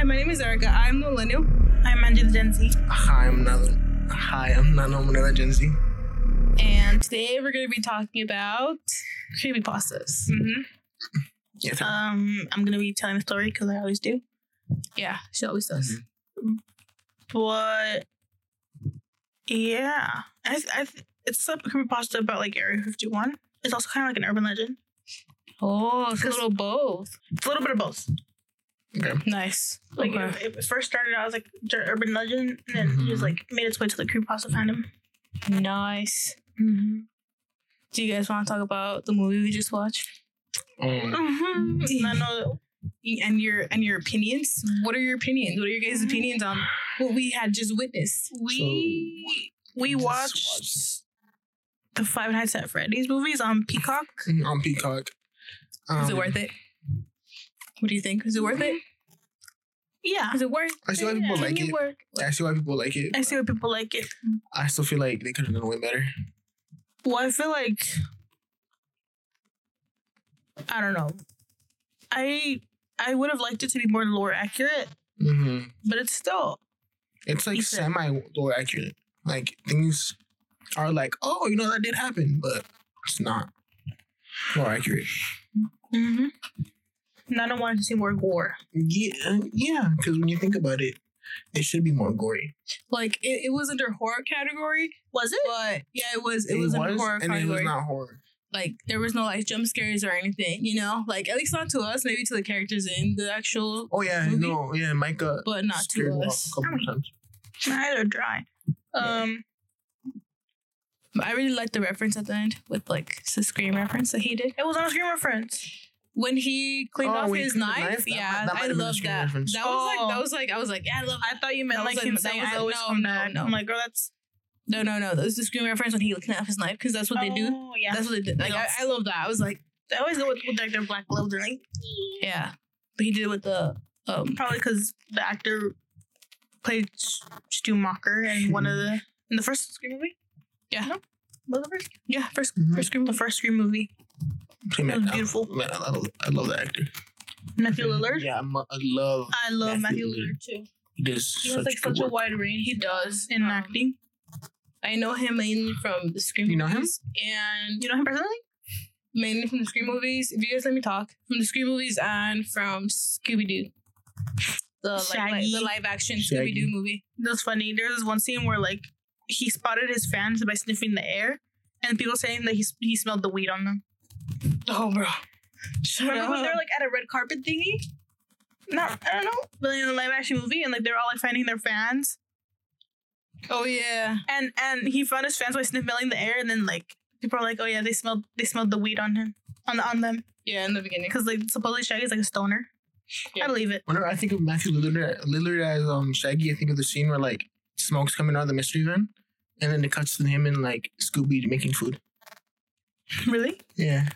Hi, my name is Erica. I'm millennial. I'm Angela Gen Z. Hi, I'm not. Hi, I'm not Manila Gen Z. And today we're going to be talking about creepypastas. Mm-hmm. Yeah. Um, I'm gonna be telling the story because I always do. Yeah, she always does. But yeah, I, th- I th- it's a creepypasta about like Area 51. It's also kind of like an urban legend. Oh, it's a little both. It's a little bit of both. Okay. Nice. Like okay. it, it first started out as like urban legend, and then it just like made its way to the creep creepypasta fandom. Nice. Mm-hmm. Do you guys want to talk about the movie we just watched? Um, Mm-hmm. I know. And your and your opinions? What are your opinions? What are your guys' opinions on what we had just witnessed? We we just watched the Five Nights at Freddy's movies on Peacock. on Peacock. Um, Is it worth it? What do you think? Is it worth it? Yeah, Is it worth I see why people Yeah. like it. work? I see why people like it. I see why people like it. I still feel like they could have done way better. Well, I feel like I don't know. I I would have liked it to be more lore accurate, hmm but it's still It's like semi lore accurate. Like things are like, oh, you know that did happen, but it's not more accurate. mm-hmm. And I don't want to see more gore. Yeah, yeah. Because when you think about it, it should be more gory. Like it, it was under horror category, Was it? but yeah, it was it, was under horror and it was not horror. like there was no like jump scares or anything, you know? Like at least not to us, maybe to the characters in the actual Oh yeah, Movie? no, yeah, Micah but not scared to me us. a couple of times. My eyes are dry. Um, But I really liked the reference at the end with like the scream reference that he did. it was on a screen reference. When he cleaned Oh, off his cleaned knife, knife? That yeah, might- that I have been a love that. reference. That was Oh. like that was like I was like, yeah, I love I thought you meant That like him a- saying that was I a- always no, come no, back. no. I'm like, girl, that's No, no, no. That was the scream reference when he cleaned off his knife because that's what they do. Oh, yeah. That's what they did. Like I, I love that. I was like, they always go with, with like their black gloves and like yeah. But he did it with the um probably because the actor played Stu Macher in one of the in the first Scream movie. Yeah. No? Was it the first? yeah, first Mhm. first scream The first Scream movie. Hey, man, That was I- beautiful. Man, I, love, I love the actor. Matthew Lillard. Yeah, I'm, I love. I love Matthew, Matthew Lillard too. He does He such has like good such a wide range He does in um, acting. I know him mainly from the Scream You know him? And You know him personally? mainly from the Scream movies. If you guys let me talk, from the Scream movies and from Scooby Doo. The like, like the live action Scooby Doo movie. That's funny. There's this one scene where like he spotted his fans by sniffing the air, and people saying that he he smelled the weed on them. Oh bro. Shut Remember when they're like at a red carpet thingy? No, I don't know. But in the live action movie, and like they're all like finding their fans, Oh yeah. and and he found his fans by sniffing the air, and then like people are like, oh yeah, they smelled they smelled the weed on him on on them Yeah, in the beginning. because like supposedly Shaggy's like a stoner. Yeah. I believe it. Whenever I think of Matthew Lillard, Lillard as um Shaggy, I think of the scene where like smoke's coming out of the mystery van, and then it cuts to him and like Scooby making food. Really? Yeah,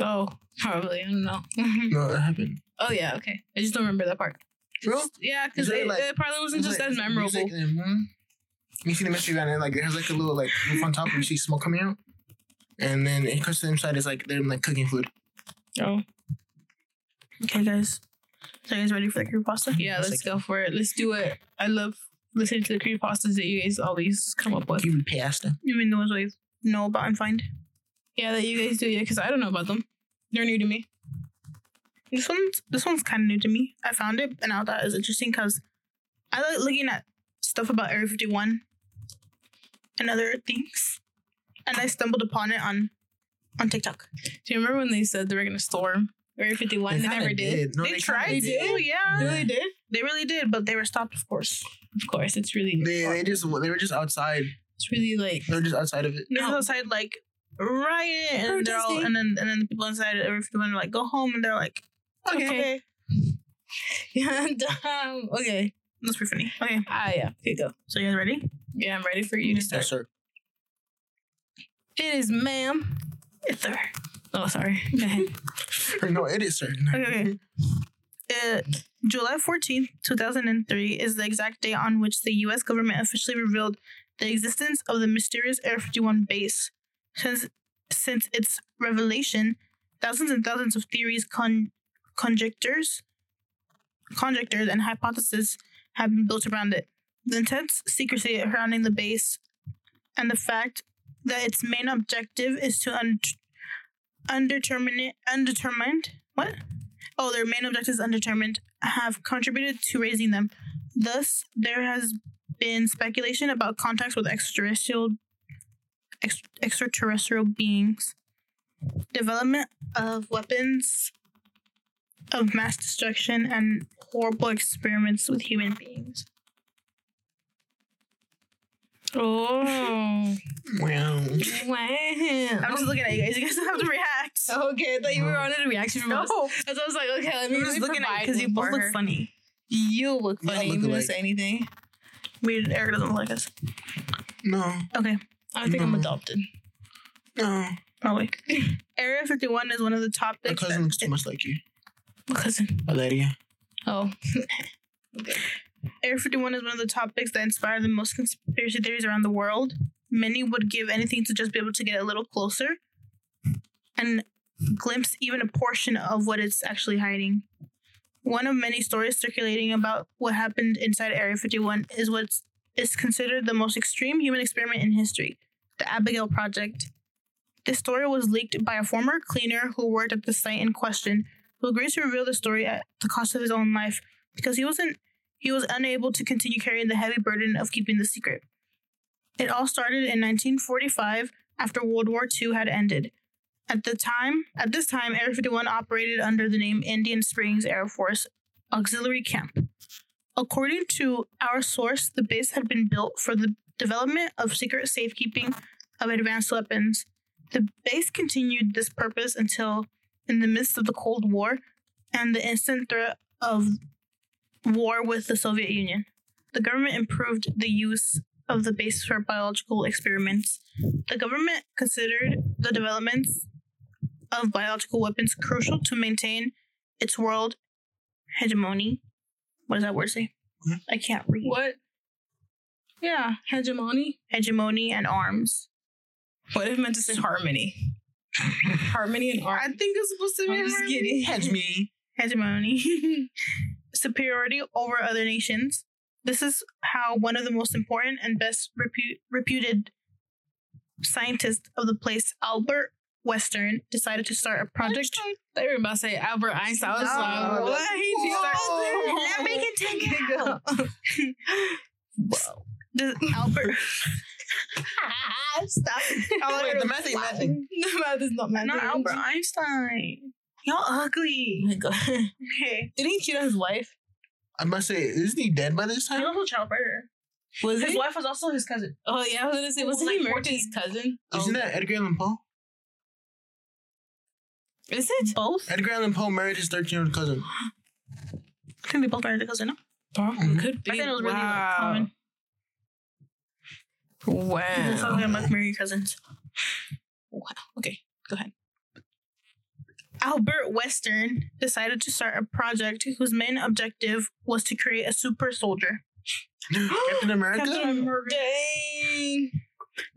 Oh, probably. I don't know. no, that happened. oh yeah, okay. I just don't remember that part. Bro, Yeah, because Is it it, like- it probably wasn't just like as memorable. music and, you see the mystery van and like it has like a little like roof on top, and you see smoke coming out, and then it cuts to the inside. It's like they're like cooking food. Oh. Okay, guys. So you guys ready for the creepypasta? Yeah, It's let's like- go for it. Let's do it. I love listening to the creepypastas that you guys always come up with. Cuban pasta. You mean the ones I know about and find? Yeah, that you guys do. Yeah, because I don't know about them. They're new to me. This one's this one's kind of new to me. I found it and I thought it was interesting because I like looking at stuff about Area 51 and other things, and I stumbled upon it on on TikTok. Do you remember when they said they were gonna storm Area 51? They, They never did. did. No, they, they tried kinda to, did. yeah. Yeah. Really did? They really did, but they were stopped, of course. Of course, it's really They they just they were just outside. it's really like They were just outside of it. They're No. outside like riot, and they're all, Protesting. and then and then the people inside Area 51 are like, go home, and they're like, okay, Okay. yeah, dumb. Okay. that's pretty funny. Okay, Ah yeah. Okay, go. so you guys ready? Yeah, I'm ready for you to start. Yes, sir. It is ma'am. It's sir. Oh, sorry. Go ahead. No, it is sir. Okay, okay. Uh, July 14th, 2003 is the exact day on which the US government officially revealed the existence of the mysterious Air 51 base. Since, since its revelation, thousands and thousands of theories, con- conjectures, conjectures and hypotheses have been built around it. The intense secrecy surrounding the base and the fact that its main objective is to un- undetermined, undetermined, what? Oh, their main objective is undetermined, have contributed to raising them. Thus, there has been speculation about contacts with extraterrestrial ex- extraterrestrial beings, development of weapons of mass destruction, and horrible experiments with human beings. Oh. Wow. Wow. I'm just looking at you guys. You guys don't have to react. Okay, I thought you were on a reaction from us. No, So I was like, okay, let me I'm just just looking at you because you one both look funny. You look Yeah, funny. look you didn't alike. say anything. We Eric doesn't like us. No. Okay, I think I'm No. adopted. No. probably. Area 51 is one of the My topics. cousin that- looks too much like you. My cousin. Valeria. Oh. Area 51 is one of the topics that inspire the most conspiracy theories around the world. Many would give anything to just be able to get a little closer and glimpse even a portion of what it's actually hiding. One of many stories circulating about what happened inside Area 51 is what is considered the most extreme human experiment in history the Abigail Project. This story was leaked by a former cleaner who worked at the site in question, who agreed to reveal the story at the cost of his own life because he wasn't he was unable to continue carrying the heavy burden of keeping the secret. It all started in 1945 after World War II had ended. At the time, at this time, Area 51 operated under the name Indian Springs Air Force Auxiliary Camp. According to our source, the base had been built for the development of secret safekeeping of advanced weapons. The base continued this purpose until in the midst of the Cold War and the instant threat of war with the Soviet Union. The government improved the use of the base for biological experiments. The government considered the developments of biological weapons crucial to maintain its world hegemony. What does that word say? I can't read. What? Yeah, hegemony. Hegemony and arms. What if it meant to say harmony? harmony and art. I think it's supposed to be I'm just kidding. Hedge me. hegemony, superiority over other nations. This is how one of the most important and best repu- reputed scientists of the place, Albert Western, decided to start a project. They were about to say Albert Einstein. I was No. like, what? He Whoa. Let me continue. Whoa. The Albert, Stop. Wait, the math ain't mathing. The math is not math. not Albert Einstein. Y'all ugly. Oh my God. Okay. Did he cheat on his wife? I must say, isn't he dead by this He's time? also childbirth. Was His he? wife was also his cousin. Oh yeah, I was gonna say, He was was he like married to his 14. cousin? Isn't Oh. that Edgar Allan Poe? Is it? Both? Edgar Allan Poe married his 13 year old cousin. I think they both married the cousin. No? Probably Mhm. could be. Back then it was really like, wow. common. That's how Wow. they like marry cousins. wow. Okay, go ahead. Albert Western decided to start a project whose main objective was to create a super soldier. Captain America? Dang.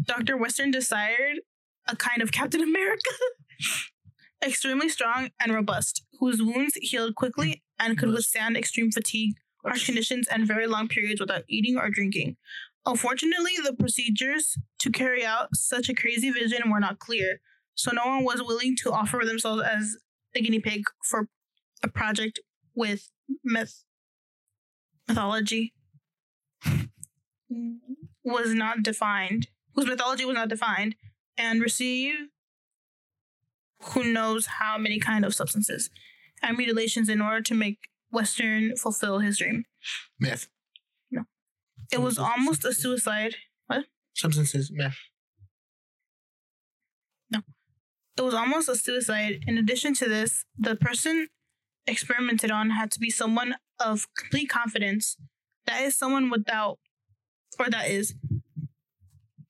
Dr. Western desired a kind of Captain America, extremely strong and robust, whose wounds healed quickly and could withstand extreme fatigue, harsh conditions, and very long periods without eating or drinking. Unfortunately, the procedures to carry out such a crazy vision were not clear, so no one was willing to offer themselves as a guinea pig for a project with myth mythology was not defined, whose mythology was not defined, and receive who knows how many kind of substances and mutilations in order to make Western fulfill his dream. Meth. It was almost a suicide. What? Substances. Meth. No. It was almost a suicide. In addition to this, the person experimented on had to be someone of complete confidence. That is someone without, or that is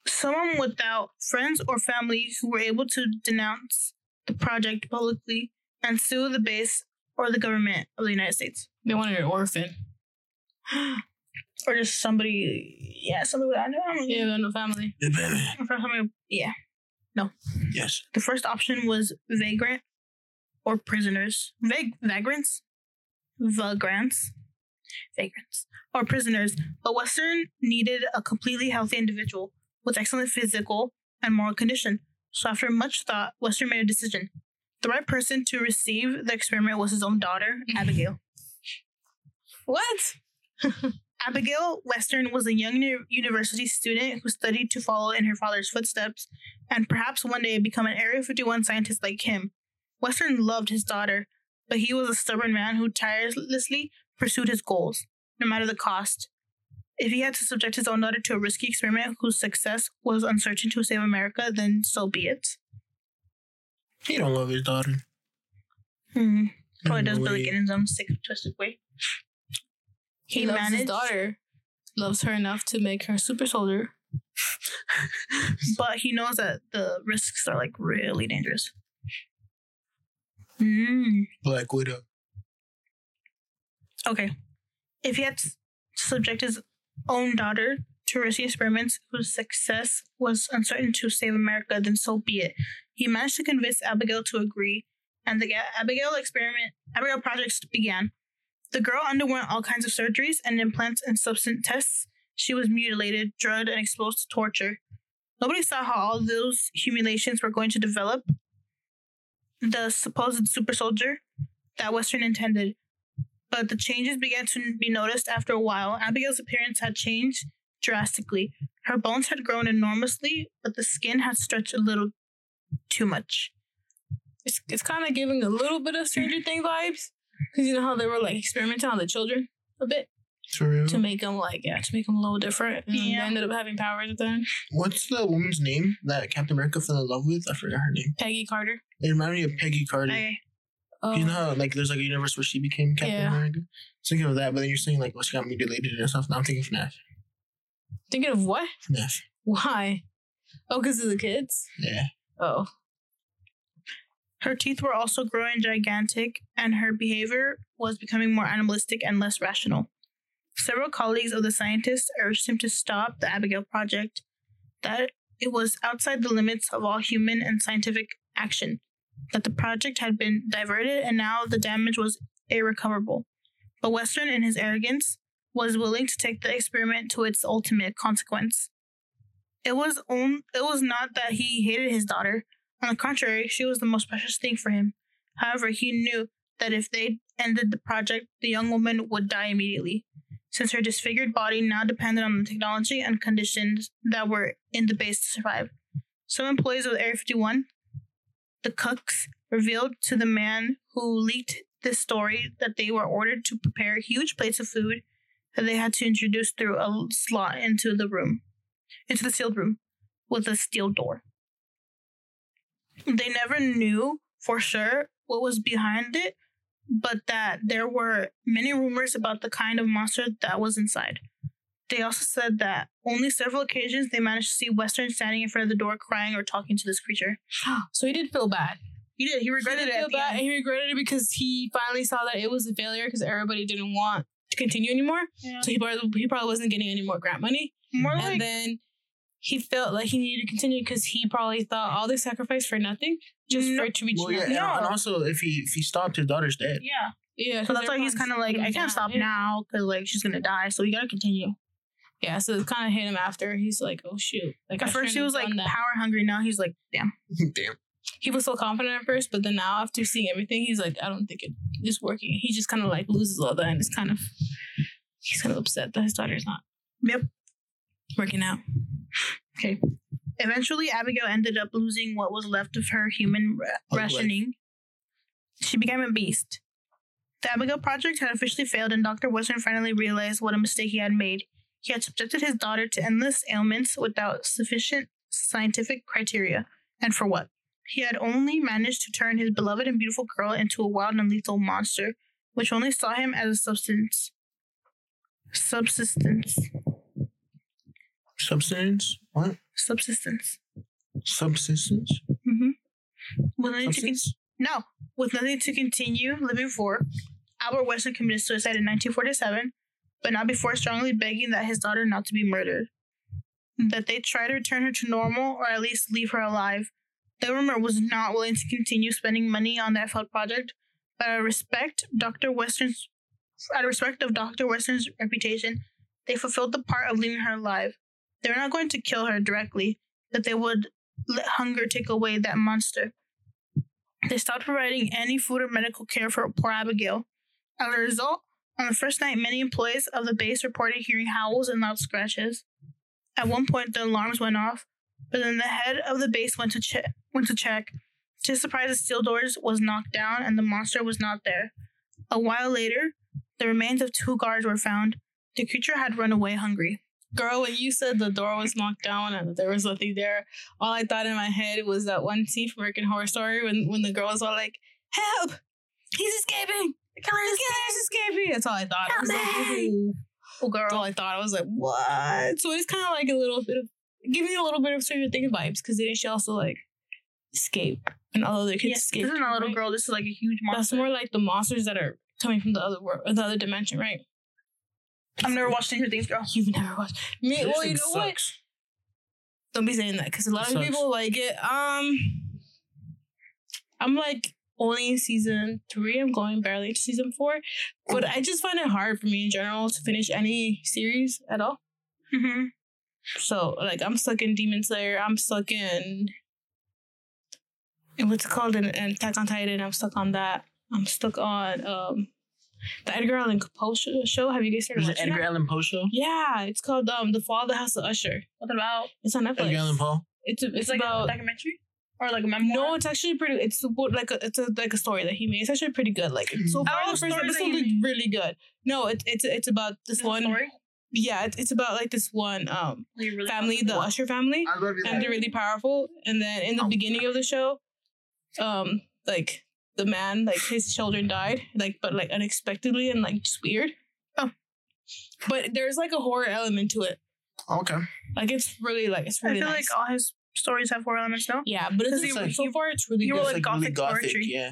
someone without friends or family who were able to denounce the project publicly and sue the base or the government of the United States. They wanted an orphan. Or just somebody, yeah, somebody without family. Yeah, no family. The baby. Or somebody, yeah. Yes. The first option was vagrant or prisoners. Vag- vagrants? vagrants, vagrants, or prisoners, but Western needed a completely healthy individual with excellent physical and moral condition. So after much thought, Western made a decision. The right person to receive the experiment was his own daughter, Abigail. What? Abigail Western was a young university student who studied to follow in her father's footsteps and perhaps one day become an Area 51 scientist like him. Western loved his daughter, but he was a stubborn man who tirelessly pursued his goals, no matter the cost. If he had to subject his own daughter to a risky experiment whose success was uncertain to save America, then so be it. He don't love his daughter. Hmm. Probably does, but like in his own sick, twisted way. He, He loves his daughter. Loves her enough to make her super soldier. but he knows that the risks are like really dangerous. Mm. Black Widow. Okay. If he had to subject his own daughter to risky experiments whose success was uncertain to save America, then so be it. He managed to convince Abigail to agree, and the Abigail experiment, Abigail projects began. The girl underwent all kinds of surgeries and implants and substance tests. She was mutilated, drugged, and exposed to torture. Nobody saw how all those humiliations were going to develop the supposed super soldier that Western intended but the changes began to be noticed after a while. Abigail's appearance had changed drastically. Her bones had grown enormously, but the skin had stretched a little too much. It's it's kind of giving a little bit of Stranger Thing vibes because you know how they were like experimenting on the children a bit For real? to make them like yeah to make them a little different. And Yeah. they ended up having powers at the end. What's the woman's name that Captain America fell in love with? I forgot her name. Peggy Carter. It reminded me of Peggy Carter. I, Oh, You know how like there's like a universe where she became Captain Yeah. America? Thinking of that, but then you're saying like well she got mutilated and stuff. Now I'm thinking of FNAF. thinking of what? FNAF. Why? Oh, because of the kids. Yeah. Oh, her teeth were also growing gigantic, and her behavior was becoming more animalistic and less rational. Several colleagues of the scientists urged him to stop the Abigail project, that it was outside the limits of all human and scientific action, that the project had been diverted and now the damage was irrecoverable. But Western, in his arrogance, was willing to take the experiment to its ultimate consequence. It was on, it was not that he hated his daughter. On the contrary, she was the most precious thing for him. However, he knew that if they ended the project, the young woman would die immediately, since her disfigured body now depended on the technology and conditions that were in the base to survive. Some employees of Area 51, the cooks, revealed to the man who leaked this story that they were ordered to prepare huge plates of food that they had to introduce through a slot into the room, into the sealed room, with a steel door. They never knew for sure what was behind it, but that there were many rumors about the kind of monster that was inside. They also said that only several occasions they managed to see Western standing in front of the door crying or talking to this creature. so he did feel bad. He did. He regretted he it. did at feel bad, and he regretted it because he finally saw that it was a failure because everybody didn't want to continue anymore. Yeah. So he probably he probably wasn't getting any more grant money, More like then he felt like he needed to continue because he probably thought all this sacrifice for nothing just No. for it to reach. Well, yeah, nothing. and, and also if he if he stopped, his daughter's dead. yeah. yeah. So that's why he's kind of like, I can't stop now because like she's gonna die. So we gotta continue. Yeah, so it kind of hit him after. He's like, oh shoot. Like At I first he was like that. power hungry. Now he's like, damn. Damn. he was so confident at first, but then now after seeing everything, he's like, I don't think it is working. He just kind of like loses all that, and it's kind of he's kind of upset that his daughter's not Yep. working out. Okay. Eventually, Abigail ended up losing what was left of her human ra- rationing. She became a beast. The Abigail project had officially failed, and Dr. Western finally realized what a mistake he had made. He had subjected his daughter to endless ailments without sufficient scientific criteria. And for what? He had only managed to turn his beloved and beautiful girl into a wild and lethal monster, which only saw him as a substance. Subsistence. Substance? What? Subsistence. Subsistence? Mm-hmm. With nothing, to con- no, with nothing to continue living for, Albert Weston committed suicide in 1947, but not before strongly begging that his daughter not to be murdered. That they try to return her to normal or at least leave her alive. Delrimer was not willing to continue spending money on that failed project, but out of respect, Dr. Western's out of respect of Dr. Western's reputation, they fulfilled the part of leaving her alive. They were not going to kill her directly, but they would let hunger take away that monster. They stopped providing any food or medical care for poor Abigail. As a result, on the first night, many employees of the base reported hearing howls and loud scratches. At one point, the alarms went off, but then the head of the base went to check. Went to check. To his surprise, the steel doors was knocked down and the monster was not there. A while later, the remains of two guards were found. The creature had run away hungry. Girl, when you said the door was knocked down and there was nothing there, all I thought in my head was that one scene from American Horror Story when, when the girl was all like, Help! He's escaping! The killer's escaping! That's all I thought. I was like, "Ooh." Oh, girl. That's all I thought. I was like, what? So it's kind of like a little bit of, give me a little bit of Stranger Things vibes because didn't she also like escape and all other kids Yes, escape? this is not a little right? girl. This is like a huge monster. That's more like the monsters that are coming from the other world, the other dimension, right? I've never watched Stranger Things, girl. You've never watched me. This Well, you thing know what? Don't be saying that because a lot It of sucks. people like it. Um, I'm like only in season three. I'm going barely into season four, but I just find it hard for me in general to finish any series at all. Mm-hmm. So like I'm stuck in Demon Slayer. I'm stuck in and what's it called in, in Attack on Titan. I'm stuck on that. I'm stuck on um the Edgar Allan Poe show. Have you guys heard Is it watching Edgar that? Allan Poe show? Yeah, it's called um The Fall of the House of Usher. What about? It's on Netflix. Edgar Allan Poe. It's a, it's, It's like about a documentary or like a memoir. no, it's actually pretty. It's like a it's a, like a story that he made. It's actually pretty good. Like so far, Oh, the first episode he is really good. No, it's it's it's about this Is one. Yeah, it's, it's about like this one um really family, the it? Usher family, I love and they're really powerful. And then in the Oh. beginning of the show, um, like the man, like his children died, like but like unexpectedly and like just weird. Oh. but there's like a horror element to it. Okay. Like it's really like it's really. I really feel nice. like all his stories have horror elements, no? yeah, but it's you- so far it's really you good. were It's like really gothic poetry. Yeah.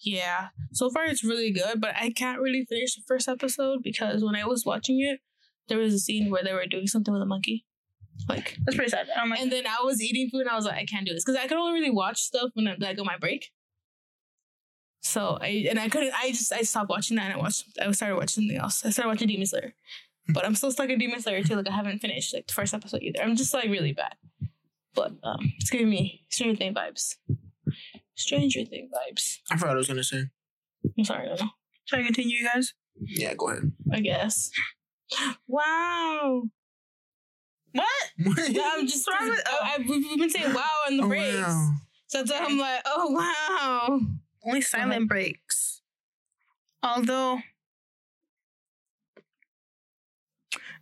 Yeah. So far it's really good, but I can't really finish the first episode because when I was watching it, there was a scene where they were doing something with a monkey. Like That's pretty sad. Like, and then I was eating food and I was like, I can't do this. Because I could only really watch stuff when I like on my break. So I and I couldn't I just I stopped watching that and I watched I started watching something else. I started watching Demon Slayer. But I'm still stuck in Demon Slayer too. Like I haven't finished like the first episode either. I'm just like really bad. But um it's giving me Stranger Thing vibes. Stranger Thing vibes. I forgot what I was gonna say. I'm sorry, I should I continue, you guys? Yeah, go ahead. I guess. Wow. What? Yeah, I'm just. What's wrong with- I, I, we've we've been saying wow in the Oh, breaks. wow. So that's why I'm like, oh wow. Only silent breaks. Although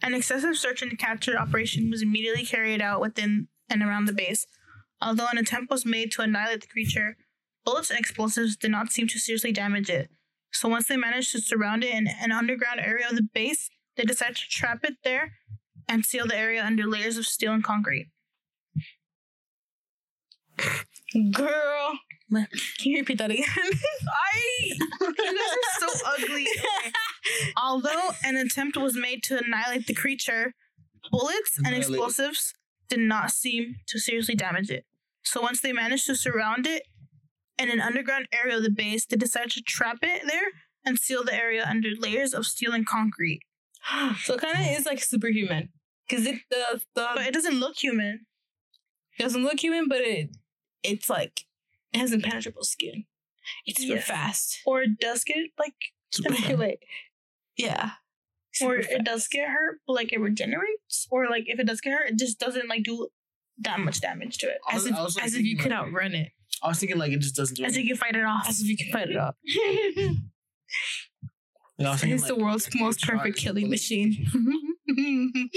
an excessive search and capture operation was immediately carried out within and around the base. Although an attempt was made to annihilate the creature, bullets and explosives did not seem to seriously damage it. So once they managed to surround it in an underground area of the base, they decided to trap it there and seal the area under layers of steel and concrete. Girl. What? Can you repeat that again? I you guys are so ugly. Okay. Although an attempt was made to annihilate the creature, bullets and explosives did not seem to seriously damage it. So once they managed to surround it in an underground area of the base, they decided to trap it there and seal the area under layers of steel and concrete. so it kind of is like superhuman. Because it the, the But it doesn't look human. doesn't look human, but it it's like it has impenetrable skin. It's super Yes. fast. Or it does get like Super- like, yeah. or Super it does get hurt, but like it regenerates. Or like if it does get hurt, it just doesn't like do that much damage to it. I As was- if, like, as if you thinking, could outrun it. I was thinking like it just doesn't do As if you can fight it off. As if you can fight it off. Like, I was thinking, It's the world's like, most perfect killing bullets. machine. Did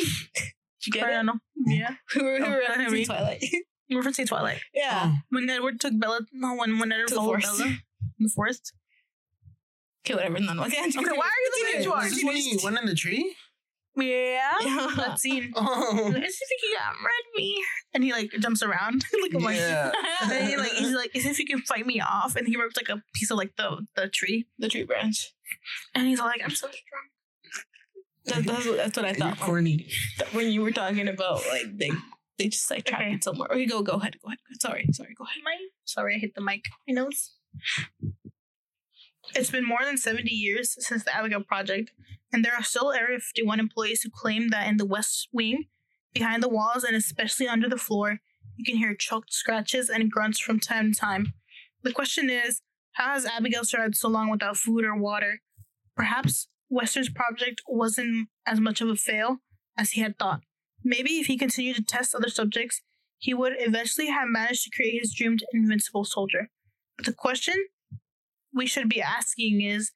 you get I it? Yeah. We were, we Oh, were I referencing Twilight. We're referencing Twilight. yeah. Oh, When Edward took Bella, no, when, when Edward To the followed forest. Bella in the forest. Okay, whatever. None. Okay, Okay, why are you the way you are? is this when he went in the tree? Yeah. Yeah. That scene. Oh, As if he can outrun me. And he like jumps around like a monkey. yeah. And then he like he's like, as if you can fight me off. And he rips like a piece of like the the tree. the tree branch. And he's all like, I'm so strong. That, that's, what, that's what I You're thought corny. when, when you were talking about like they they just like trapped Okay. it somewhere. Okay, go go ahead. Go ahead. Sorry, sorry. Go ahead. My sorry, I hit the mic. My nose. It's been more than 70 years since the Abigail Project, and there are still Area 51 employees who claim that in the West Wing, behind the walls and especially under the floor, you can hear choked scratches and grunts from time to time. The question is how has Abigail survived so long without food or water? Perhaps Western's project wasn't as much of a fail as he had thought. Maybe if he continued to test other subjects, he would eventually have managed to create his dreamed invincible soldier. But the question we should be asking is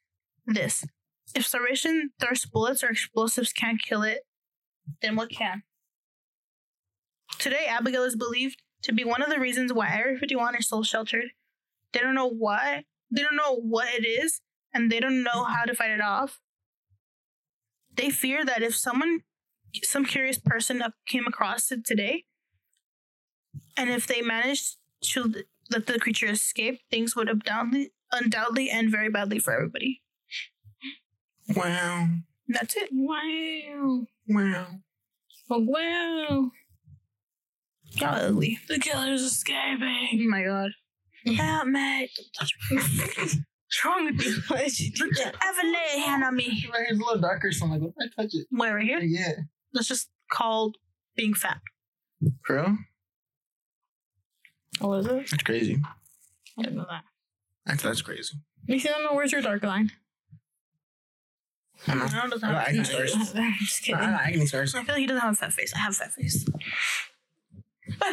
this if starvation, thirst bullets, or explosives can't kill it, then what can? Today, Abigail is believed to be one of the reasons why Area 51 is so sheltered. They don't know why, they don't know what it is, and they don't know how to fight it off. They fear that if someone, some curious person came across it today, and if they managed to let the creature escape, things would undoubtedly, undoubtedly end very badly for everybody. Wow. That's it. Wow. Wow. Oh, wow. Y'all ugly. The killer's escaping. Oh my god. Help me. What's wrong with you? do? Ever lay a hand on me? My hair's a little darker, so I'm like, what if I touch it? Wait, right here? Yeah. That's just called being fat. Girl, Oh, is it? that's crazy. I didn't know that. That's that's crazy. You see, I don't know where's your dark line. Mm-hmm. I know. No, it doesn't I got have acne a scars. I'm just I kidding. got acne scars. I feel like he doesn't have a fat face. I have a fat face.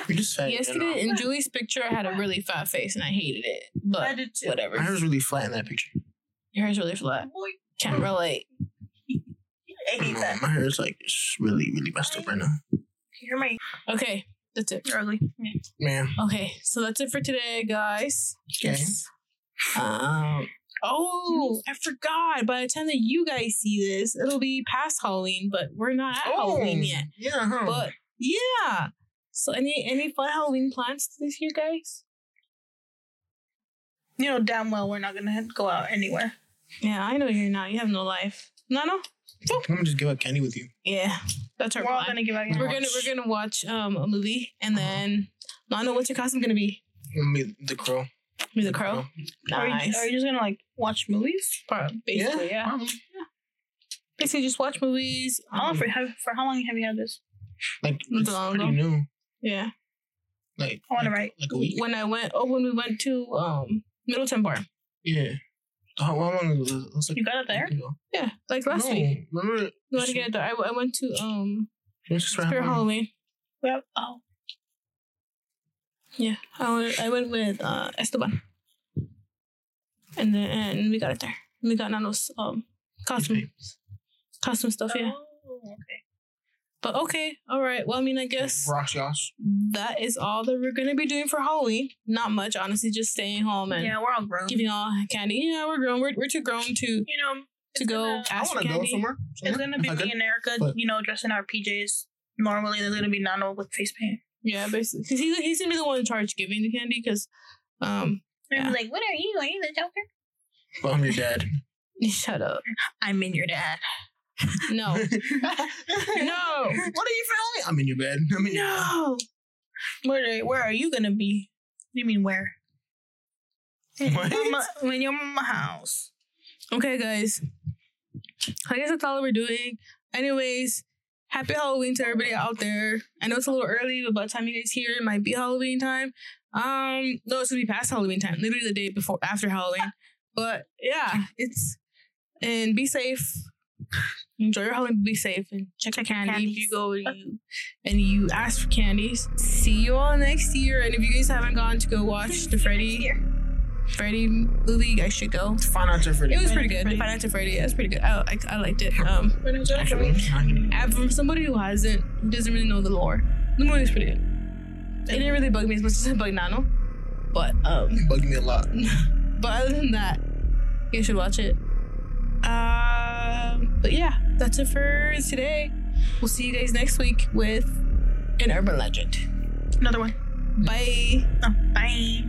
You're just fat. you know? Yesterday in Julie's picture, I had a really fat face and I hated it. But did too. whatever. My hair was really flat in that picture. Your hair's really flat. Can't relate. I hate that. my hair is like just really, really messed up right now. You're my Okay, that's it. you're ugly. Man. Okay, so that's it for today, guys. Okay. Um. Oh, I forgot. By the time that you guys see this, it'll be past Halloween, but we're not at Halloween yet. Oh, Yeah, huh? But yeah. So any any fun Halloween plans this year, guys? You know damn well we're not gonna go out anywhere. Yeah, I know you're not. You have no life. No, no. I'm gonna just give up candy with you. Yeah, that's our We're all plan. gonna give out. We're gonna we're gonna watch um a movie and then Lana, what's your costume gonna be? Me, the crow. Be the crow. Are you, Nice. are you just gonna like watch movies? Part- Basically, yeah. probably. Basically, just watch movies. How long um, for, have, for how long have you had this? Like Not it's long pretty ago. new. yeah. Like I wanna like, write. like a week. When I went, oh, when we went to um Middleton Bar. Yeah. How, how long was it? It was like You got it there? Yeah, like last no, week. Remember? We went to get it there. I, I went to um It just for Spirit Halloween. Halloween. Well, oh, Yeah, I went. I went with uh Esteban. And then and we got it there. We got Nano's um costume costume stuff. Yeah. Oh, okay. But okay, all right. Well, I mean, I guess Rocks, Yosh. that is all that we're gonna be doing for Halloween. Not much, honestly. Just staying home and Yeah, we're all grown. giving all candy. Yeah, we're grown. We're, we're too grown to you know, to go gonna- I ask for want to go candy. somewhere. it's gonna be me and Erica. but- you know, dressing our PJs. Normally, there's gonna be Nano with face paint. Yeah, basically, because he's he's gonna be the one in charge giving the candy. Because um, And Yeah. like, what are you? Are you the Joker? Well, I'm your dad. shut up. I'm in your dad. No, no. no, What are you feeling? I'm in your bed. I'm in your bed. No. Where where are you gonna be? You mean where? What? Mama, in your mama house. Okay, guys. I guess that's all we're doing. Anyways, happy Halloween to everybody out there. I know it's a little early, but by the time you guys hear it, it might be Halloween time. Um, no, it's gonna be past Halloween time, literally the day before after Halloween. But yeah, it's and be safe. Enjoy your Halloween, be safe, and check your Check your candy if you go and you and you ask for candies. See you all next year. And if you guys haven't gone to go watch the Freddy Freddy movie, you guys should go. Find out your Freddy. It was pretty good. Freddy. Five Nights at Freddy. Yeah, it was pretty good. I, I, I liked it. Um, Actually, from somebody who hasn't, who doesn't really know the lore, the movie's pretty good. It didn't really bug me as much as it bugged Nano, but um, it bugged me a lot. but other than that, you should watch it. Um, but yeah, that's it for today. We'll see you guys next week with an urban legend. Another one. Bye. Oh, bye.